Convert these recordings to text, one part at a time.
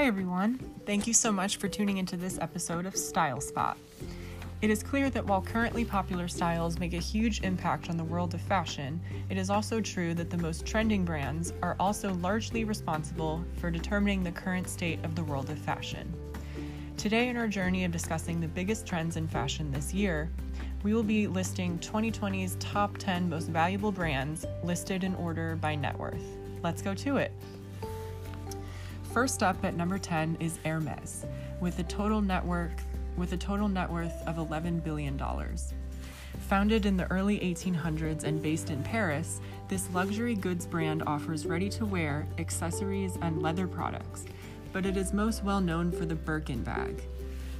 Hi, everyone. Thank you so much for tuning into this episode of Style Spot. It is clear that while currently popular styles make a huge impact on the world of fashion, it is also true that the most trending brands are also largely responsible for determining the current state of the world of fashion. Today, in our journey of discussing the biggest trends in fashion this year, we will be listing 2020's top 10 most valuable brands listed in order by net worth. Let's go to it. First up at number 10 is Hermes, with a total net worth with a total net worth of $11 billion. Founded in the early 1800s and based in Paris, this luxury goods brand offers ready to wear, accessories, and leather products, but it is most well known for the Birkin bag,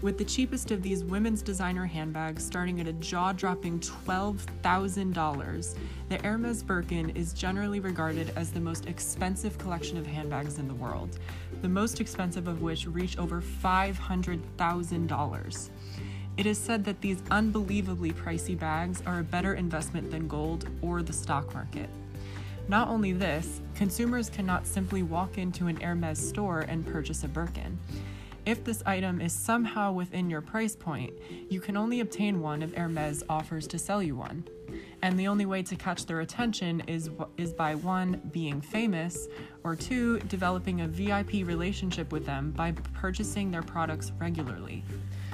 with the cheapest of these women's designer handbags starting at a jaw dropping $12,000, the Hermes Birkin is generally regarded as the most expensive collection of handbags in the world, the most expensive of which reach over $500,000. It is said that these unbelievably pricey bags are a better investment than gold or the stock market. Not only this, consumers cannot simply walk into an Hermes store and purchase a Birkin. If this item is somehow within your price point, you can only obtain one if Hermes offers to sell you one. And the only way to catch their attention is, is by one, being famous, or two, developing a VIP relationship with them by purchasing their products regularly.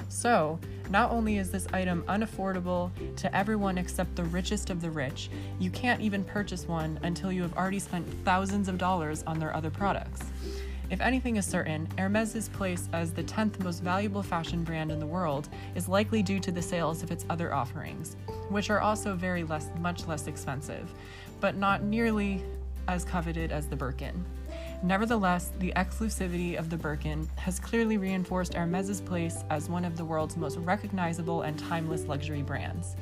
So, not only is this item unaffordable to everyone except the richest of the rich, you can't even purchase one until you have already spent thousands of dollars on their other products. If anything is certain, Hermes's place as the 10th most valuable fashion brand in the world is likely due to the sales of its other offerings, which are also very less much less expensive, but not nearly as coveted as the Birkin. Nevertheless, the exclusivity of the Birkin has clearly reinforced Hermes's place as one of the world's most recognizable and timeless luxury brands.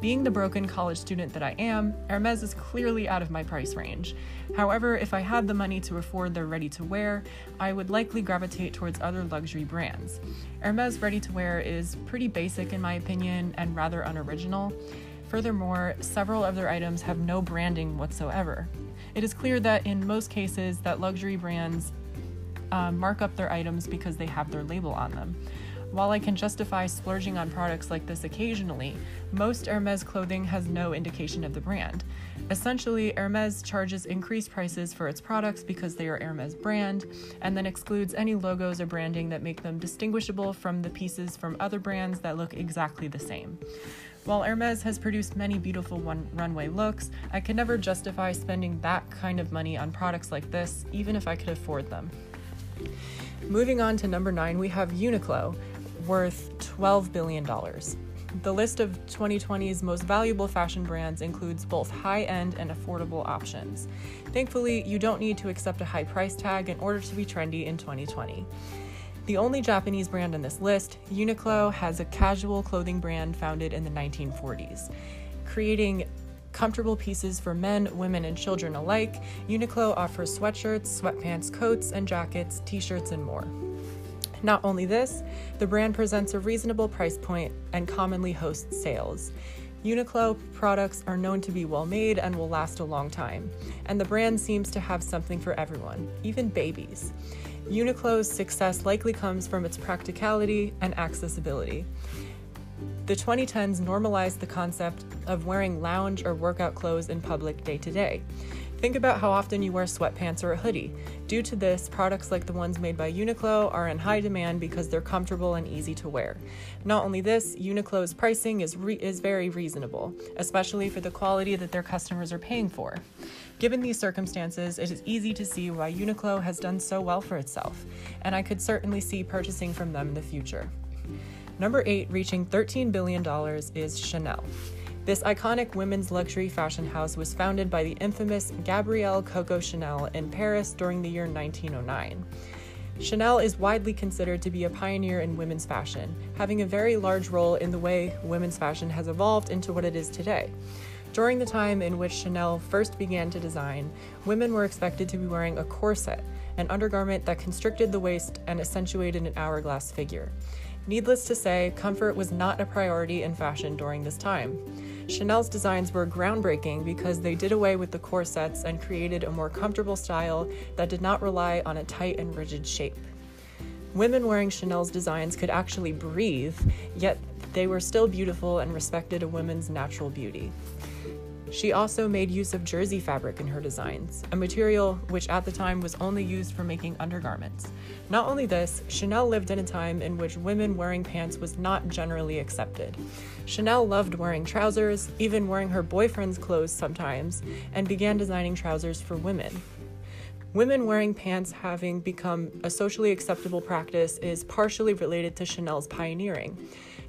Being the broken college student that I am, Hermes is clearly out of my price range. However, if I had the money to afford their ready to wear, I would likely gravitate towards other luxury brands. Hermes ready to wear is pretty basic in my opinion and rather unoriginal. Furthermore, several of their items have no branding whatsoever. It is clear that in most cases that luxury brands um, mark up their items because they have their label on them. While I can justify splurging on products like this occasionally, most Hermes clothing has no indication of the brand. Essentially, Hermes charges increased prices for its products because they are Hermes brand, and then excludes any logos or branding that make them distinguishable from the pieces from other brands that look exactly the same. While Hermes has produced many beautiful one- runway looks, I could never justify spending that kind of money on products like this, even if I could afford them. Moving on to number nine, we have Uniqlo, worth $12 billion. The list of 2020's most valuable fashion brands includes both high end and affordable options. Thankfully, you don't need to accept a high price tag in order to be trendy in 2020. The only Japanese brand on this list, Uniqlo has a casual clothing brand founded in the 1940s. Creating comfortable pieces for men, women, and children alike, Uniqlo offers sweatshirts, sweatpants, coats, and jackets, t shirts, and more. Not only this, the brand presents a reasonable price point and commonly hosts sales. Uniqlo products are known to be well made and will last a long time, and the brand seems to have something for everyone, even babies. Uniqlo's success likely comes from its practicality and accessibility. The 2010s normalized the concept of wearing lounge or workout clothes in public day to day. Think about how often you wear sweatpants or a hoodie. Due to this, products like the ones made by Uniqlo are in high demand because they're comfortable and easy to wear. Not only this, Uniqlo's pricing is, re- is very reasonable, especially for the quality that their customers are paying for. Given these circumstances, it is easy to see why Uniqlo has done so well for itself, and I could certainly see purchasing from them in the future. Number 8, reaching $13 billion, is Chanel. This iconic women's luxury fashion house was founded by the infamous Gabrielle Coco Chanel in Paris during the year 1909. Chanel is widely considered to be a pioneer in women's fashion, having a very large role in the way women's fashion has evolved into what it is today. During the time in which Chanel first began to design, women were expected to be wearing a corset, an undergarment that constricted the waist and accentuated an hourglass figure. Needless to say, comfort was not a priority in fashion during this time. Chanel's designs were groundbreaking because they did away with the corsets and created a more comfortable style that did not rely on a tight and rigid shape. Women wearing Chanel's designs could actually breathe, yet they were still beautiful and respected a woman's natural beauty. She also made use of jersey fabric in her designs, a material which at the time was only used for making undergarments. Not only this, Chanel lived in a time in which women wearing pants was not generally accepted. Chanel loved wearing trousers, even wearing her boyfriend's clothes sometimes, and began designing trousers for women. Women wearing pants having become a socially acceptable practice is partially related to Chanel's pioneering.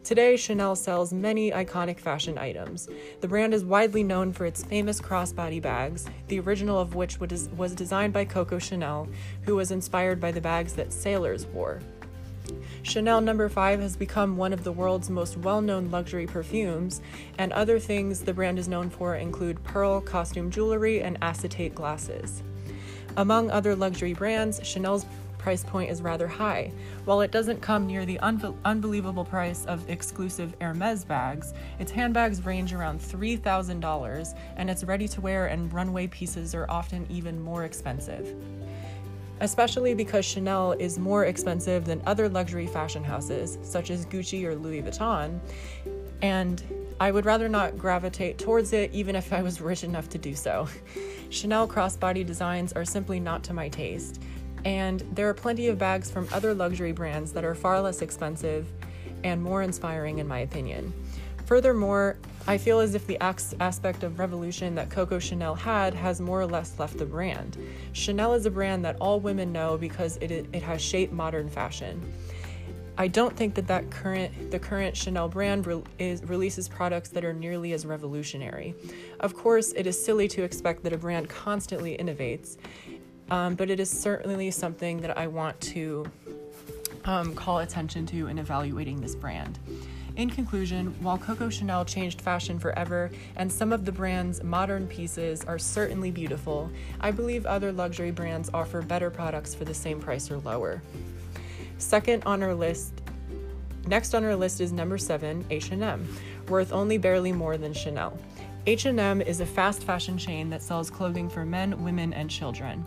Today, Chanel sells many iconic fashion items. The brand is widely known for its famous crossbody bags, the original of which was designed by Coco Chanel, who was inspired by the bags that sailors wore. Chanel No. 5 has become one of the world's most well known luxury perfumes, and other things the brand is known for include pearl costume jewelry and acetate glasses. Among other luxury brands, Chanel's price point is rather high. While it doesn't come near the unbelievable price of exclusive Hermes bags, its handbags range around $3,000 and its ready to wear and runway pieces are often even more expensive. Especially because Chanel is more expensive than other luxury fashion houses, such as Gucci or Louis Vuitton, and I would rather not gravitate towards it even if I was rich enough to do so. Chanel crossbody designs are simply not to my taste. And there are plenty of bags from other luxury brands that are far less expensive and more inspiring, in my opinion. Furthermore, I feel as if the aspect of revolution that Coco Chanel had has more or less left the brand. Chanel is a brand that all women know because it, it has shaped modern fashion. I don't think that that current the current Chanel brand re- is releases products that are nearly as revolutionary. Of course, it is silly to expect that a brand constantly innovates, um, but it is certainly something that I want to um, call attention to in evaluating this brand. In conclusion, while Coco Chanel changed fashion forever and some of the brand's modern pieces are certainly beautiful, I believe other luxury brands offer better products for the same price or lower. Second on our list, next on our list is number 7, H&M, worth only barely more than Chanel. H&M is a fast fashion chain that sells clothing for men, women, and children.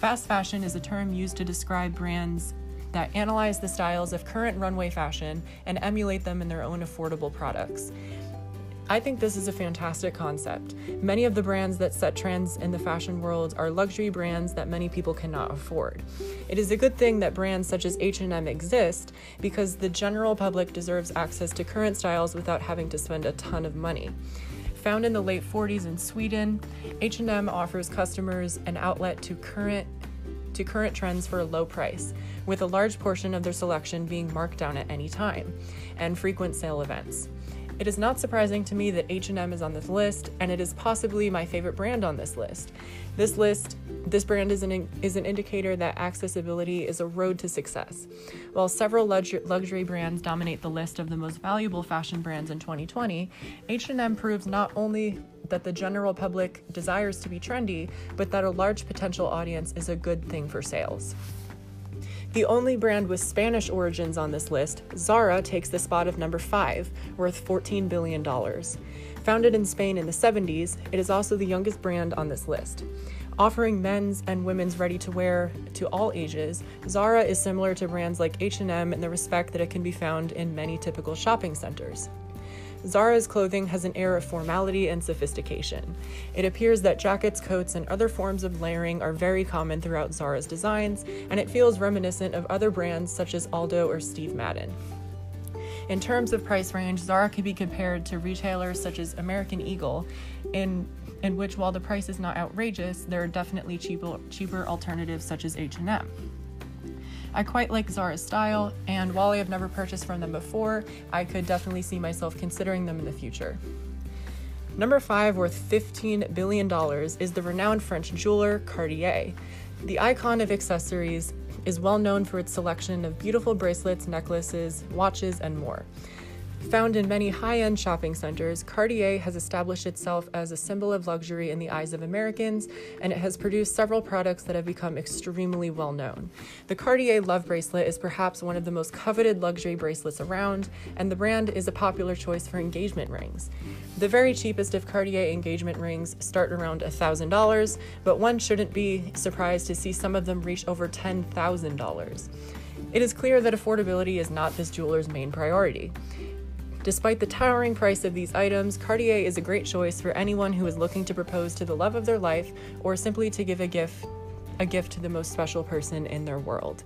Fast fashion is a term used to describe brands that analyze the styles of current runway fashion and emulate them in their own affordable products. I think this is a fantastic concept. Many of the brands that set trends in the fashion world are luxury brands that many people cannot afford. It is a good thing that brands such as H&M exist because the general public deserves access to current styles without having to spend a ton of money. Found in the late 40s in Sweden, H&M offers customers an outlet to current to current trends for a low price, with a large portion of their selection being marked down at any time, and frequent sale events. It is not surprising to me that H&M is on this list, and it is possibly my favorite brand on this list. This list, this brand is an is an indicator that accessibility is a road to success. While several luxury brands dominate the list of the most valuable fashion brands in 2020, H&M proves not only that the general public desires to be trendy, but that a large potential audience is a good thing for sales. The only brand with Spanish origins on this list, Zara takes the spot of number 5, worth $14 billion. Founded in Spain in the 70s, it is also the youngest brand on this list. Offering men's and women's ready-to-wear to all ages, Zara is similar to brands like H&M in the respect that it can be found in many typical shopping centers. Zara's clothing has an air of formality and sophistication. It appears that jackets, coats, and other forms of layering are very common throughout Zara's designs, and it feels reminiscent of other brands such as Aldo or Steve Madden. In terms of price range, Zara can be compared to retailers such as American Eagle, in in which while the price is not outrageous, there are definitely cheaper cheaper alternatives such as H&M. I quite like Zara's style, and while I have never purchased from them before, I could definitely see myself considering them in the future. Number five, worth $15 billion, is the renowned French jeweler Cartier. The icon of accessories is well known for its selection of beautiful bracelets, necklaces, watches, and more. Found in many high end shopping centers, Cartier has established itself as a symbol of luxury in the eyes of Americans, and it has produced several products that have become extremely well known. The Cartier Love Bracelet is perhaps one of the most coveted luxury bracelets around, and the brand is a popular choice for engagement rings. The very cheapest of Cartier engagement rings start around $1,000, but one shouldn't be surprised to see some of them reach over $10,000. It is clear that affordability is not this jeweler's main priority. Despite the towering price of these items, Cartier is a great choice for anyone who is looking to propose to the love of their life or simply to give a gift a gift to the most special person in their world.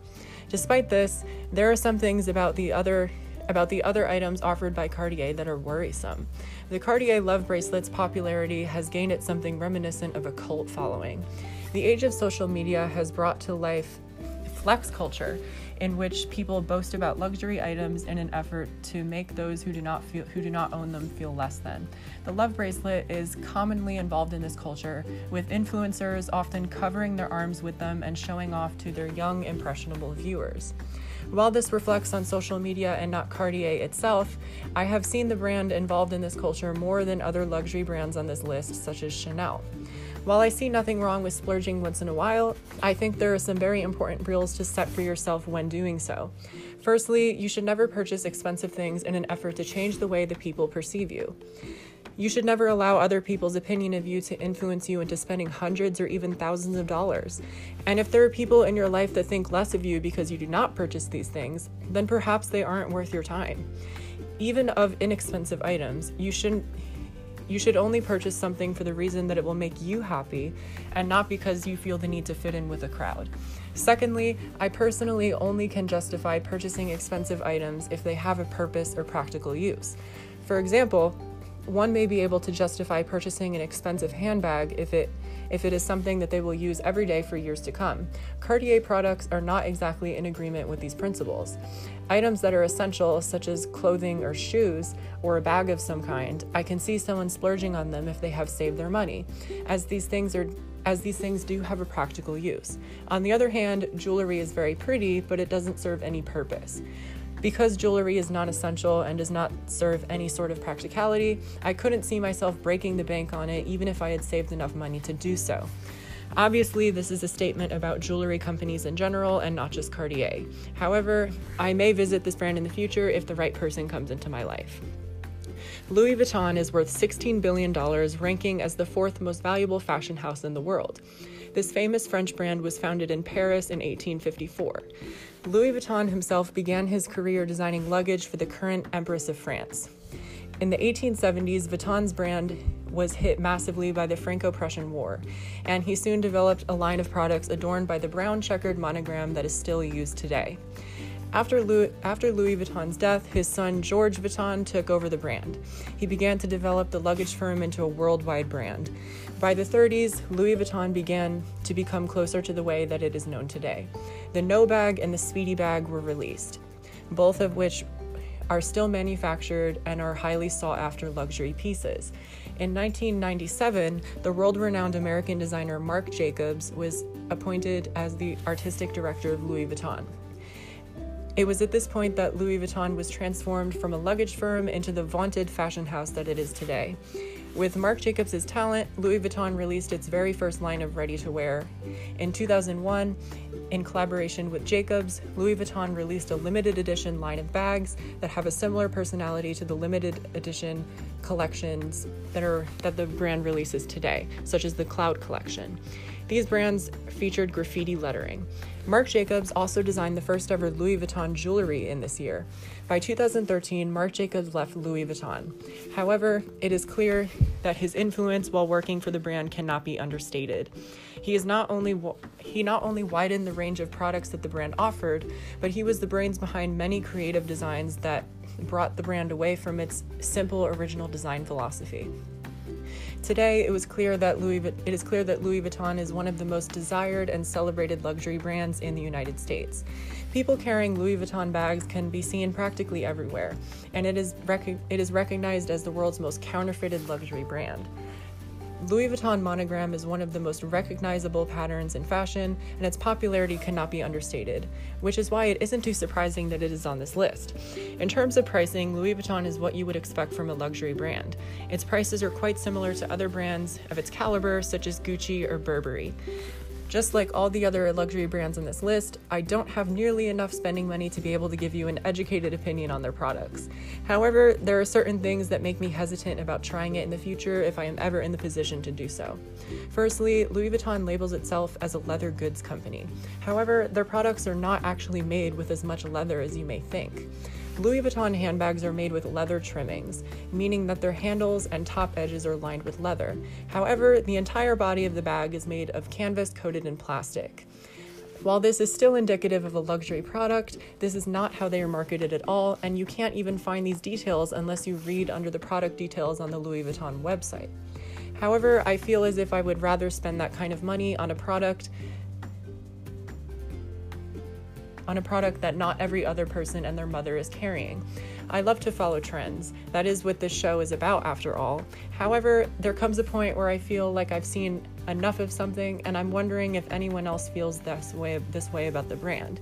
Despite this, there are some things about the other about the other items offered by Cartier that are worrisome. The Cartier love bracelet's popularity has gained it something reminiscent of a cult following. The age of social media has brought to life flex culture, in which people boast about luxury items in an effort to make those who do not feel who do not own them feel less than. The love bracelet is commonly involved in this culture, with influencers often covering their arms with them and showing off to their young impressionable viewers. While this reflects on social media and not Cartier itself, I have seen the brand involved in this culture more than other luxury brands on this list, such as Chanel. While I see nothing wrong with splurging once in a while, I think there are some very important rules to set for yourself when doing so. Firstly, you should never purchase expensive things in an effort to change the way the people perceive you. You should never allow other people's opinion of you to influence you into spending hundreds or even thousands of dollars. And if there are people in your life that think less of you because you do not purchase these things, then perhaps they aren't worth your time. Even of inexpensive items, you shouldn't you should only purchase something for the reason that it will make you happy and not because you feel the need to fit in with a crowd. Secondly, I personally only can justify purchasing expensive items if they have a purpose or practical use. For example, one may be able to justify purchasing an expensive handbag if it if it is something that they will use every day for years to come. Cartier products are not exactly in agreement with these principles. Items that are essential, such as clothing or shoes or a bag of some kind, I can see someone splurging on them if they have saved their money, as these things are as these things do have a practical use. On the other hand, jewelry is very pretty, but it doesn't serve any purpose. Because jewelry is non essential and does not serve any sort of practicality, I couldn't see myself breaking the bank on it even if I had saved enough money to do so. Obviously, this is a statement about jewelry companies in general and not just Cartier. However, I may visit this brand in the future if the right person comes into my life. Louis Vuitton is worth $16 billion, ranking as the fourth most valuable fashion house in the world. This famous French brand was founded in Paris in 1854. Louis Vuitton himself began his career designing luggage for the current Empress of France. In the 1870s, Vuitton's brand was hit massively by the Franco Prussian War, and he soon developed a line of products adorned by the brown checkered monogram that is still used today. After Louis, after Louis Vuitton's death, his son George Vuitton took over the brand. He began to develop the luggage firm into a worldwide brand. By the 30s, Louis Vuitton began to become closer to the way that it is known today. The Noé bag and the Speedy bag were released, both of which are still manufactured and are highly sought after luxury pieces. In 1997, the world renowned American designer Marc Jacobs was appointed as the artistic director of Louis Vuitton. It was at this point that Louis Vuitton was transformed from a luggage firm into the vaunted fashion house that it is today. With Marc Jacobs' talent, Louis Vuitton released its very first line of ready to wear. In 2001, in collaboration with Jacobs, Louis Vuitton released a limited edition line of bags that have a similar personality to the limited edition collections that are that the brand releases today, such as the Cloud collection. These brands featured graffiti lettering. Marc Jacobs also designed the first ever Louis Vuitton jewelry in this year. By 2013, Marc Jacobs left Louis Vuitton. However, it is clear that his influence while working for the brand cannot be understated. He is not only he not only widened the range of products that the brand offered, but he was the brains behind many creative designs that brought the brand away from its simple original design philosophy. Today, it was clear that Louis it is clear that Louis Vuitton is one of the most desired and celebrated luxury brands in the United States. People carrying Louis Vuitton bags can be seen practically everywhere, and it is rec- it is recognized as the world's most counterfeited luxury brand. Louis Vuitton monogram is one of the most recognizable patterns in fashion, and its popularity cannot be understated, which is why it isn't too surprising that it is on this list. In terms of pricing, Louis Vuitton is what you would expect from a luxury brand. Its prices are quite similar to other brands of its caliber, such as Gucci or Burberry. Just like all the other luxury brands on this list, I don't have nearly enough spending money to be able to give you an educated opinion on their products. However, there are certain things that make me hesitant about trying it in the future if I am ever in the position to do so. Firstly, Louis Vuitton labels itself as a leather goods company. However, their products are not actually made with as much leather as you may think. Louis Vuitton handbags are made with leather trimmings, meaning that their handles and top edges are lined with leather. However, the entire body of the bag is made of canvas coated in plastic. While this is still indicative of a luxury product, this is not how they are marketed at all, and you can't even find these details unless you read under the product details on the Louis Vuitton website. However, I feel as if I would rather spend that kind of money on a product on a product that not every other person and their mother is carrying. I love to follow trends. That is what this show is about, after all. However, there comes a point where I feel like I've seen enough of something, and I'm wondering if anyone else feels this way, this way about the brand.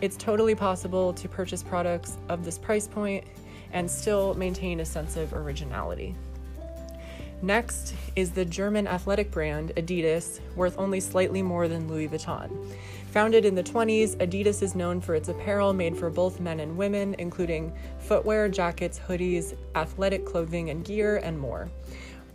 It's totally possible to purchase products of this price point and still maintain a sense of originality. Next is the German athletic brand Adidas, worth only slightly more than Louis Vuitton. Founded in the 20s, Adidas is known for its apparel made for both men and women, including footwear, jackets, hoodies, athletic clothing and gear, and more.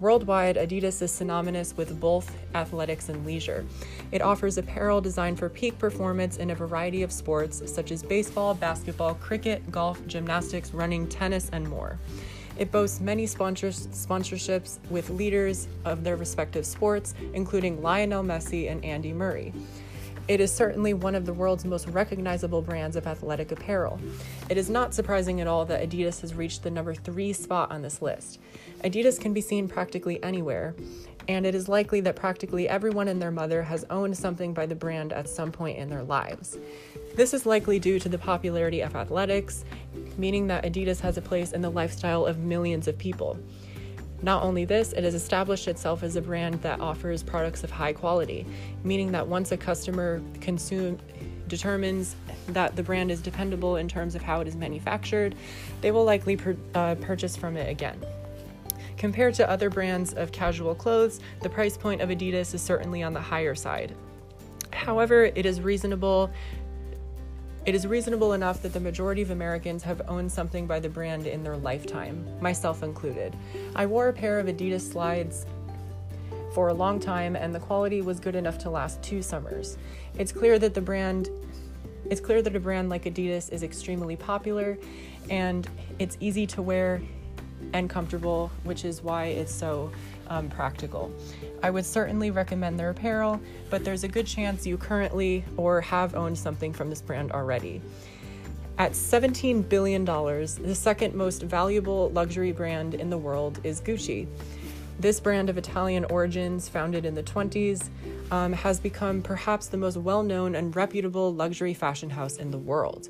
Worldwide, Adidas is synonymous with both athletics and leisure. It offers apparel designed for peak performance in a variety of sports such as baseball, basketball, cricket, golf, gymnastics, running, tennis, and more. It boasts many sponsors- sponsorships with leaders of their respective sports, including Lionel Messi and Andy Murray. It is certainly one of the world's most recognizable brands of athletic apparel. It is not surprising at all that Adidas has reached the number three spot on this list. Adidas can be seen practically anywhere, and it is likely that practically everyone and their mother has owned something by the brand at some point in their lives. This is likely due to the popularity of athletics, meaning that Adidas has a place in the lifestyle of millions of people. Not only this, it has established itself as a brand that offers products of high quality, meaning that once a customer consume determines that the brand is dependable in terms of how it is manufactured, they will likely pur- uh, purchase from it again. Compared to other brands of casual clothes, the price point of Adidas is certainly on the higher side. However, it is reasonable it is reasonable enough that the majority of Americans have owned something by the brand in their lifetime, myself included. I wore a pair of Adidas slides for a long time and the quality was good enough to last two summers. It's clear that the brand it's clear that a brand like Adidas is extremely popular and it's easy to wear and comfortable, which is why it's so um, practical. I would certainly recommend their apparel, but there's a good chance you currently or have owned something from this brand already. At $17 billion, the second most valuable luxury brand in the world is Gucci. This brand of Italian origins, founded in the 20s, um, has become perhaps the most well known and reputable luxury fashion house in the world.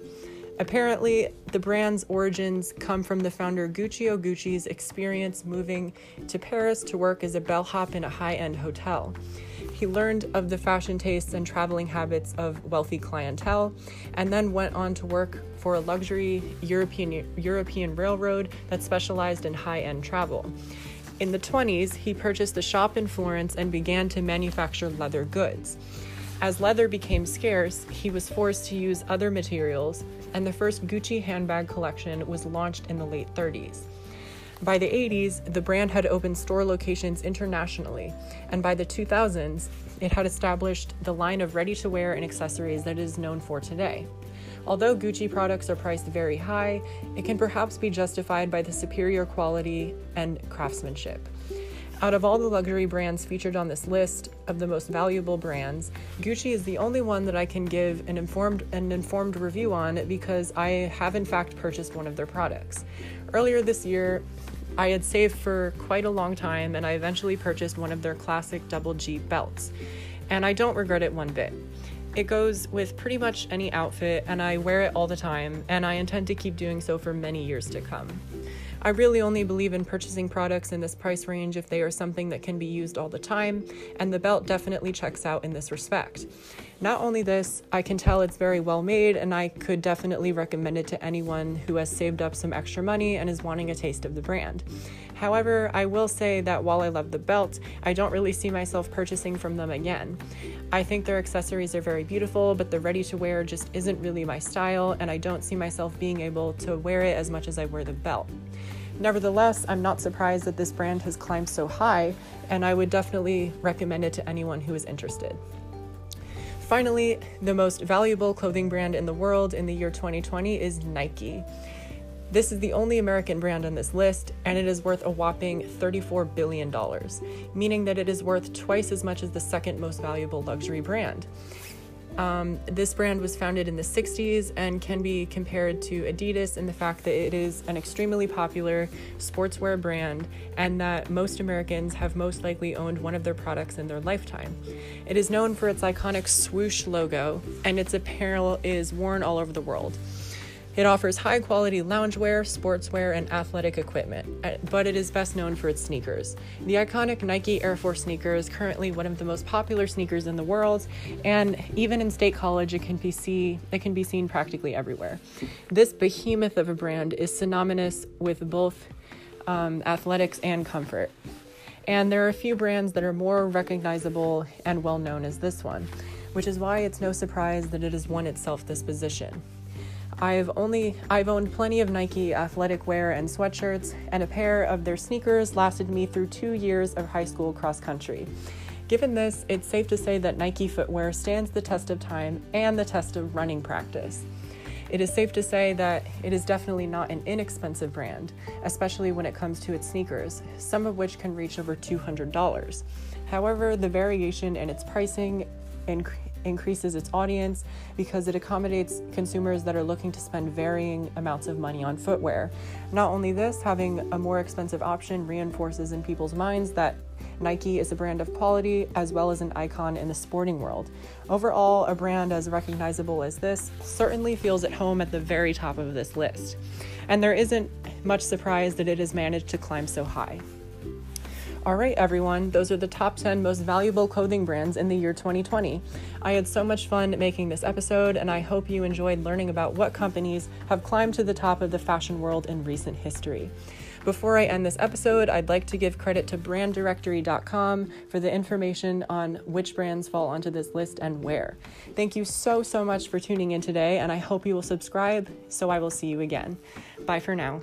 Apparently, the brand's origins come from the founder Guccio Gucci's experience moving to Paris to work as a bellhop in a high end hotel. He learned of the fashion tastes and traveling habits of wealthy clientele and then went on to work for a luxury European, European railroad that specialized in high end travel. In the 20s, he purchased a shop in Florence and began to manufacture leather goods. As leather became scarce, he was forced to use other materials, and the first Gucci handbag collection was launched in the late 30s. By the 80s, the brand had opened store locations internationally, and by the 2000s, it had established the line of ready to wear and accessories that it is known for today. Although Gucci products are priced very high, it can perhaps be justified by the superior quality and craftsmanship. Out of all the luxury brands featured on this list of the most valuable brands, Gucci is the only one that I can give an informed an informed review on because I have in fact purchased one of their products. Earlier this year, I had saved for quite a long time and I eventually purchased one of their classic double G belts. And I don't regret it one bit. It goes with pretty much any outfit and I wear it all the time and I intend to keep doing so for many years to come. I really only believe in purchasing products in this price range if they are something that can be used all the time, and the belt definitely checks out in this respect. Not only this, I can tell it's very well made, and I could definitely recommend it to anyone who has saved up some extra money and is wanting a taste of the brand. However, I will say that while I love the belt, I don't really see myself purchasing from them again. I think their accessories are very beautiful, but the ready to wear just isn't really my style, and I don't see myself being able to wear it as much as I wear the belt. Nevertheless, I'm not surprised that this brand has climbed so high, and I would definitely recommend it to anyone who is interested. Finally, the most valuable clothing brand in the world in the year 2020 is Nike. This is the only American brand on this list, and it is worth a whopping $34 billion, meaning that it is worth twice as much as the second most valuable luxury brand. Um, this brand was founded in the 60s and can be compared to Adidas in the fact that it is an extremely popular sportswear brand and that most Americans have most likely owned one of their products in their lifetime. It is known for its iconic swoosh logo, and its apparel is worn all over the world. It offers high quality loungewear, sportswear, and athletic equipment, uh, but it is best known for its sneakers. The iconic Nike Air Force sneaker is currently one of the most popular sneakers in the world, and even in State College, it can be see it can be seen practically everywhere. This behemoth of a brand is synonymous with both um, athletics and comfort. And there are a few brands that are more recognizable and well known as this one, which is why it's no surprise that it has won itself this position. I've only I've owned plenty of Nike athletic wear and sweatshirts, and a pair of their sneakers lasted me through 2 years of high school cross country. Given this, it's safe to say that Nike footwear stands the test of time and the test of running practice. It is safe to say that it is definitely not an inexpensive brand, especially when it comes to its sneakers, some of which can reach over $200. However, the variation in its pricing increases its audience because it accommodates consumers that are looking to spend varying amounts of money on footwear. Not only this, having a more expensive option reinforces in people's minds that Nike is a brand of quality as well as an icon in the sporting world. Overall, a brand as recognizable as this certainly feels at home at the very top of this list. And there isn't much surprise that it has managed to climb so high. All right, everyone, those are the top 10 most valuable clothing brands in the year 2020. I had so much fun making this episode, and I hope you enjoyed learning about what companies have climbed to the top of the fashion world in recent history. Before I end this episode, I'd like to give credit to brandirectory.com for the information on which brands fall onto this list and where. Thank you so, so much for tuning in today, and I hope you will subscribe so I will see you again. Bye for now.